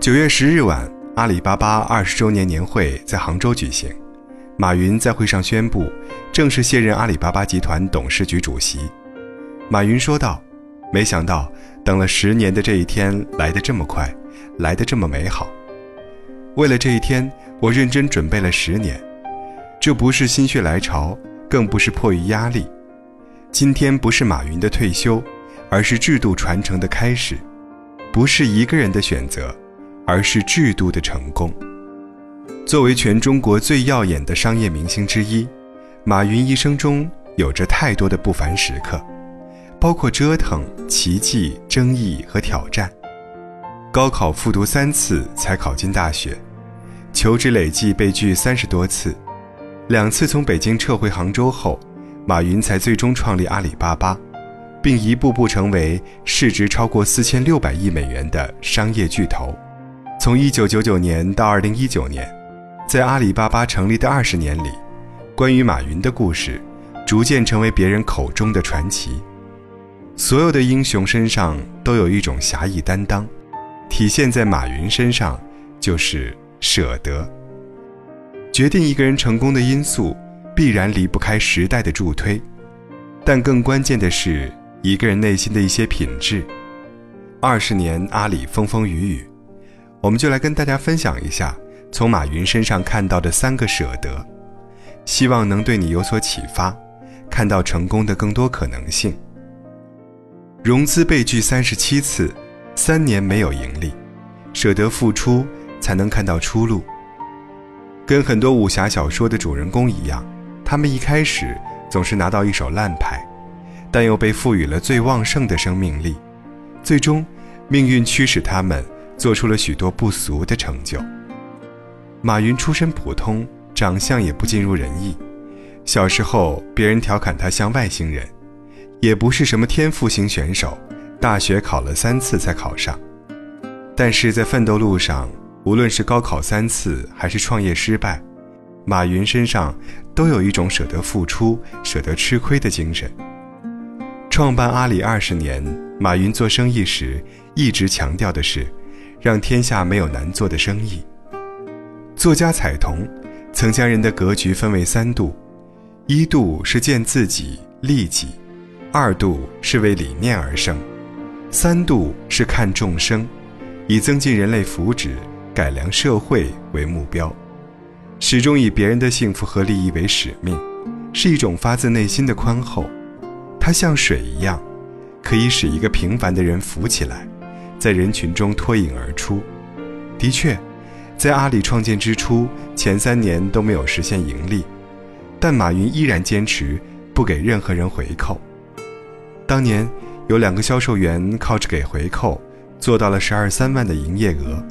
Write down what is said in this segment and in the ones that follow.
九月十日晚，阿里巴巴二十周年年会在杭州举行。马云在会上宣布正式卸任阿里巴巴集团董事局主席。马云说道：“没想到等了十年的这一天来得这么快，来得这么美好。为了这一天，我认真准备了十年。这不是心血来潮，更不是迫于压力。今天不是马云的退休，而是制度传承的开始。不是一个人的选择。”而是制度的成功。作为全中国最耀眼的商业明星之一，马云一生中有着太多的不凡时刻，包括折腾、奇迹、争议和挑战。高考复读三次才考进大学，求职累计被拒三十多次，两次从北京撤回杭州后，马云才最终创立阿里巴巴，并一步步成为市值超过四千六百亿美元的商业巨头。从一九九九年到二零一九年，在阿里巴巴成立的二十年里，关于马云的故事，逐渐成为别人口中的传奇。所有的英雄身上都有一种侠义担当，体现在马云身上就是舍得。决定一个人成功的因素，必然离不开时代的助推，但更关键的是一个人内心的一些品质。二十年阿里风风雨雨。我们就来跟大家分享一下从马云身上看到的三个舍得，希望能对你有所启发，看到成功的更多可能性。融资被拒三十七次，三年没有盈利，舍得付出才能看到出路。跟很多武侠小说的主人公一样，他们一开始总是拿到一手烂牌，但又被赋予了最旺盛的生命力，最终命运驱使他们。做出了许多不俗的成就。马云出身普通，长相也不尽如人意。小时候，别人调侃他像外星人，也不是什么天赋型选手，大学考了三次才考上。但是在奋斗路上，无论是高考三次，还是创业失败，马云身上都有一种舍得付出、舍得吃亏的精神。创办阿里二十年，马云做生意时一直强调的是。让天下没有难做的生意。作家彩童曾将人的格局分为三度：一度是见自己利己，二度是为理念而生，三度是看众生，以增进人类福祉、改良社会为目标，始终以别人的幸福和利益为使命，是一种发自内心的宽厚。它像水一样，可以使一个平凡的人浮起来。在人群中脱颖而出。的确，在阿里创建之初，前三年都没有实现盈利，但马云依然坚持不给任何人回扣。当年有两个销售员靠着给回扣，做到了十二三万的营业额。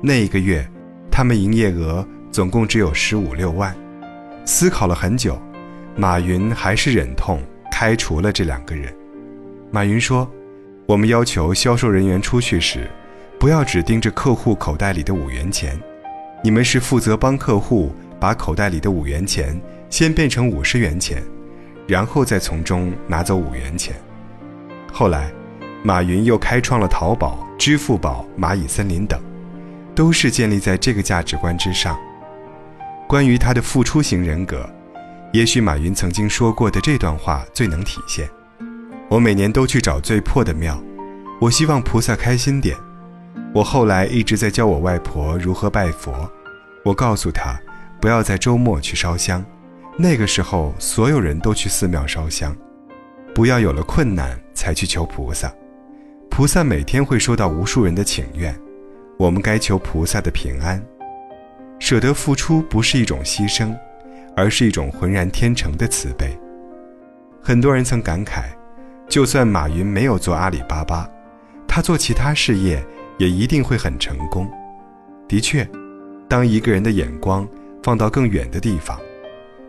那一个月，他们营业额总共只有十五六万。思考了很久，马云还是忍痛开除了这两个人。马云说。我们要求销售人员出去时，不要只盯着客户口袋里的五元钱，你们是负责帮客户把口袋里的五元钱先变成五十元钱，然后再从中拿走五元钱。后来，马云又开创了淘宝、支付宝、蚂蚁森林等，都是建立在这个价值观之上。关于他的付出型人格，也许马云曾经说过的这段话最能体现。我每年都去找最破的庙，我希望菩萨开心点。我后来一直在教我外婆如何拜佛，我告诉她，不要在周末去烧香，那个时候所有人都去寺庙烧香，不要有了困难才去求菩萨，菩萨每天会收到无数人的请愿，我们该求菩萨的平安。舍得付出不是一种牺牲，而是一种浑然天成的慈悲。很多人曾感慨。就算马云没有做阿里巴巴，他做其他事业也一定会很成功。的确，当一个人的眼光放到更远的地方，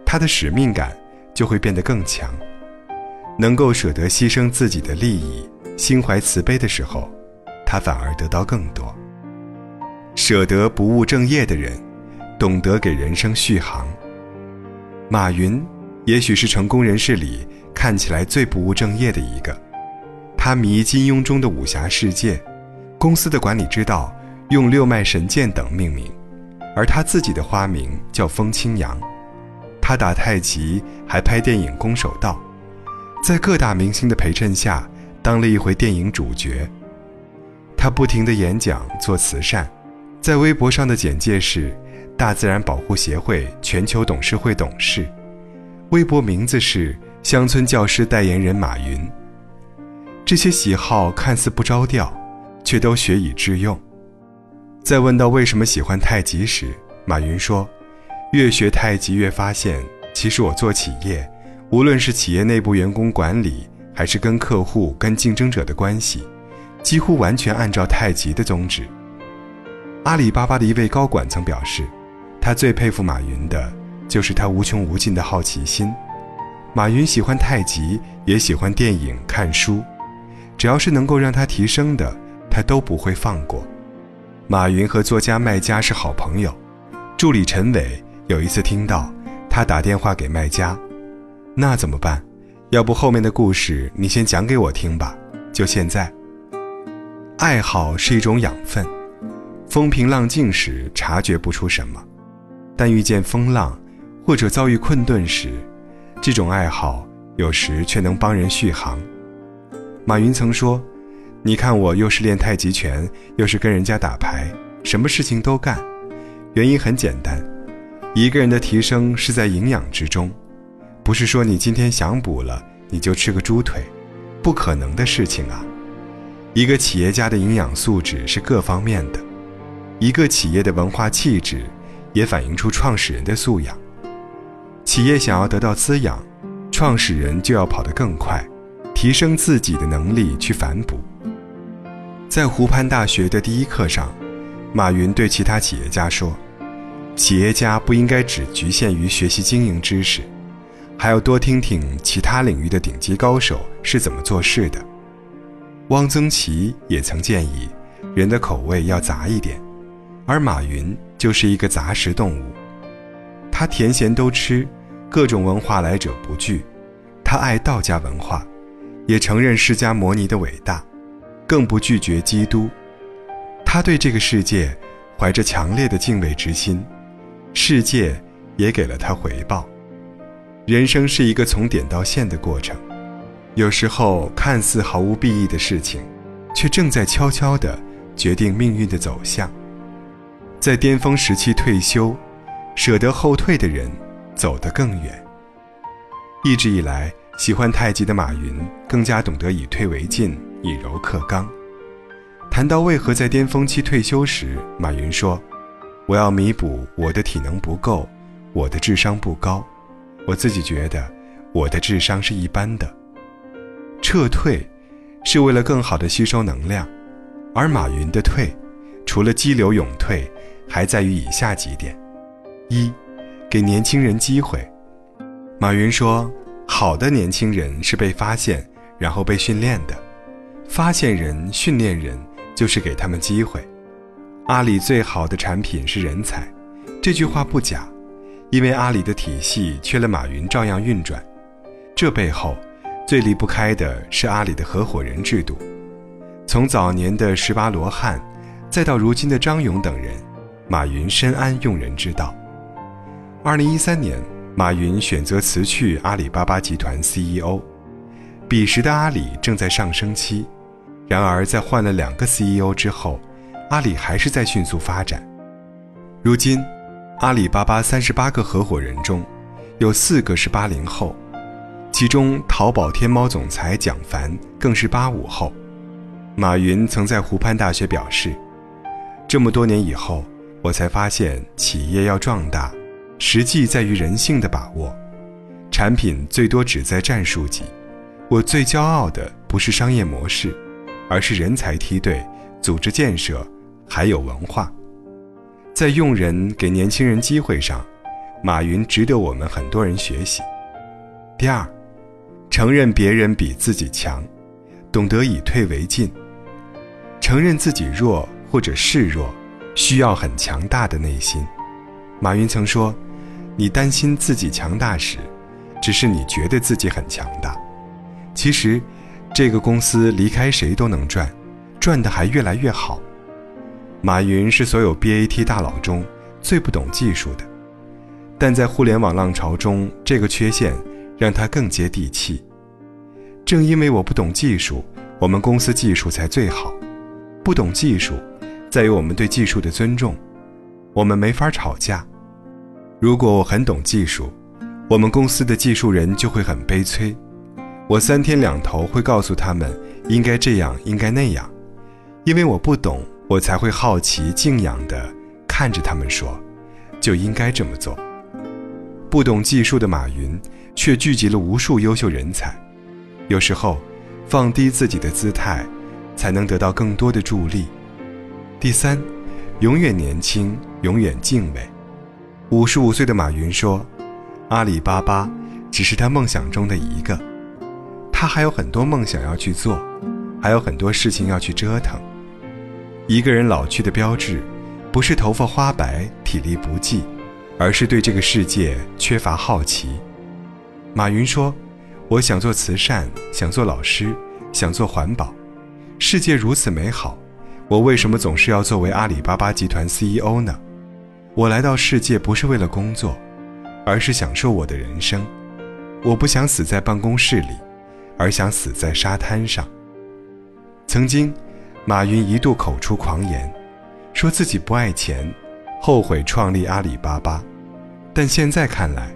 他的使命感就会变得更强。能够舍得牺牲自己的利益，心怀慈悲的时候，他反而得到更多。舍得不务正业的人，懂得给人生续航。马云，也许是成功人士里。看起来最不务正业的一个，他迷金庸中的武侠世界，公司的管理之道用六脉神剑等命名，而他自己的花名叫风清扬。他打太极，还拍电影《攻守道》，在各大明星的陪衬下，当了一回电影主角。他不停的演讲做慈善，在微博上的简介是大自然保护协会全球董事会董事，微博名字是乡村教师代言人马云。这些喜好看似不着调，却都学以致用。在问到为什么喜欢太极时，马云说：“越学太极越发现，其实我做企业，无论是企业内部员工管理，还是跟客户、跟竞争者的关系。”几乎完全按照太极的宗旨。阿里巴巴的一位高管曾表示，他最佩服马云的，就是他无穷无尽的好奇心。马云喜欢太极，也喜欢电影、看书，只要是能够让他提升的，他都不会放过。马云和作家麦家是好朋友，助理陈伟有一次听到他打电话给麦家，那怎么办？要不后面的故事你先讲给我听吧，就现在。爱好是一种养分，风平浪静时察觉不出什么，但遇见风浪或者遭遇困顿时，这种爱好有时却能帮人续航。马云曾说：“你看我又是练太极拳，又是跟人家打牌，什么事情都干。原因很简单，一个人的提升是在营养之中，不是说你今天想补了你就吃个猪腿，不可能的事情啊。”一个企业家的营养素质是各方面的，一个企业的文化气质也反映出创始人的素养。企业想要得到滋养，创始人就要跑得更快，提升自己的能力去反哺。在湖畔大学的第一课上，马云对其他企业家说：“企业家不应该只局限于学习经营知识，还要多听听其他领域的顶级高手是怎么做事的。”汪曾祺也曾建议，人的口味要杂一点，而马云就是一个杂食动物。他甜咸都吃，各种文化来者不拒。他爱道家文化，也承认释迦摩尼的伟大，更不拒绝基督。他对这个世界怀着强烈的敬畏之心，世界也给了他回报。人生是一个从点到线的过程。有时候看似毫无裨益的事情，却正在悄悄地决定命运的走向。在巅峰时期退休，舍得后退的人，走得更远。一直以来喜欢太极的马云，更加懂得以退为进，以柔克刚。谈到为何在巅峰期退休时，马云说：“我要弥补我的体能不够，我的智商不高。我自己觉得我的智商是一般的。”撤退，是为了更好的吸收能量，而马云的退，除了激流勇退，还在于以下几点：一，给年轻人机会。马云说，好的年轻人是被发现，然后被训练的，发现人、训练人就是给他们机会。阿里最好的产品是人才，这句话不假，因为阿里的体系缺了马云照样运转，这背后。最离不开的是阿里的合伙人制度，从早年的十八罗汉，再到如今的张勇等人，马云深谙用人之道。二零一三年，马云选择辞去阿里巴巴集团 CEO，彼时的阿里正在上升期，然而在换了两个 CEO 之后，阿里还是在迅速发展。如今，阿里巴巴三十八个合伙人中，有四个是八零后。其中，淘宝天猫总裁蒋凡更是八五后。马云曾在湖畔大学表示：“这么多年以后，我才发现，企业要壮大，实际在于人性的把握。产品最多只在战术级。我最骄傲的不是商业模式，而是人才梯队、组织建设，还有文化。在用人给年轻人机会上，马云值得我们很多人学习。第二。”承认别人比自己强，懂得以退为进。承认自己弱或者示弱，需要很强大的内心。马云曾说：“你担心自己强大时，只是你觉得自己很强大。其实，这个公司离开谁都能赚，赚得还越来越好。马云是所有 BAT 大佬中最不懂技术的，但在互联网浪潮中，这个缺陷让他更接地气。正因为我不懂技术，我们公司技术才最好。不懂技术，在于我们对技术的尊重，我们没法吵架。如果我很懂技术，我们公司的技术人就会很悲催。我三天两头会告诉他们应该这样，应该那样，因为我不懂。我才会好奇、敬仰地看着他们说：“就应该这么做。”不懂技术的马云却聚集了无数优秀人才。有时候，放低自己的姿态，才能得到更多的助力。第三，永远年轻，永远敬畏。五十五岁的马云说：“阿里巴巴只是他梦想中的一个，他还有很多梦想要去做，还有很多事情要去折腾。”一个人老去的标志，不是头发花白、体力不济，而是对这个世界缺乏好奇。马云说：“我想做慈善，想做老师，想做环保。世界如此美好，我为什么总是要作为阿里巴巴集团 CEO 呢？我来到世界不是为了工作，而是享受我的人生。我不想死在办公室里，而想死在沙滩上。”曾经。马云一度口出狂言，说自己不爱钱，后悔创立阿里巴巴。但现在看来，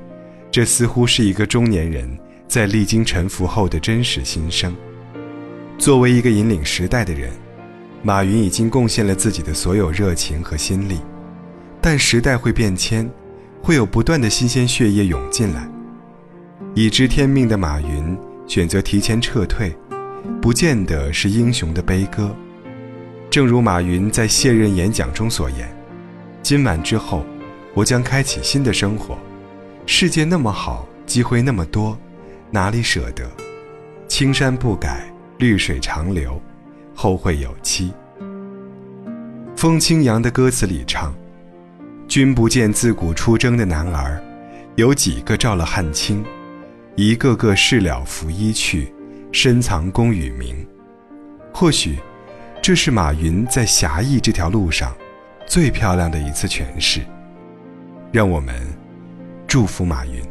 这似乎是一个中年人在历经沉浮后的真实心声。作为一个引领时代的人，马云已经贡献了自己的所有热情和心力。但时代会变迁，会有不断的新鲜血液涌进来。已知天命的马云选择提前撤退，不见得是英雄的悲歌。正如马云在卸任演讲中所言：“今晚之后，我将开启新的生活。世界那么好，机会那么多，哪里舍得？青山不改，绿水长流，后会有期。”风清扬的歌词里唱：“君不见自古出征的男儿，有几个照了汉青？一个个事了拂衣去，深藏功与名。”或许。这是马云在侠义这条路上最漂亮的一次诠释，让我们祝福马云。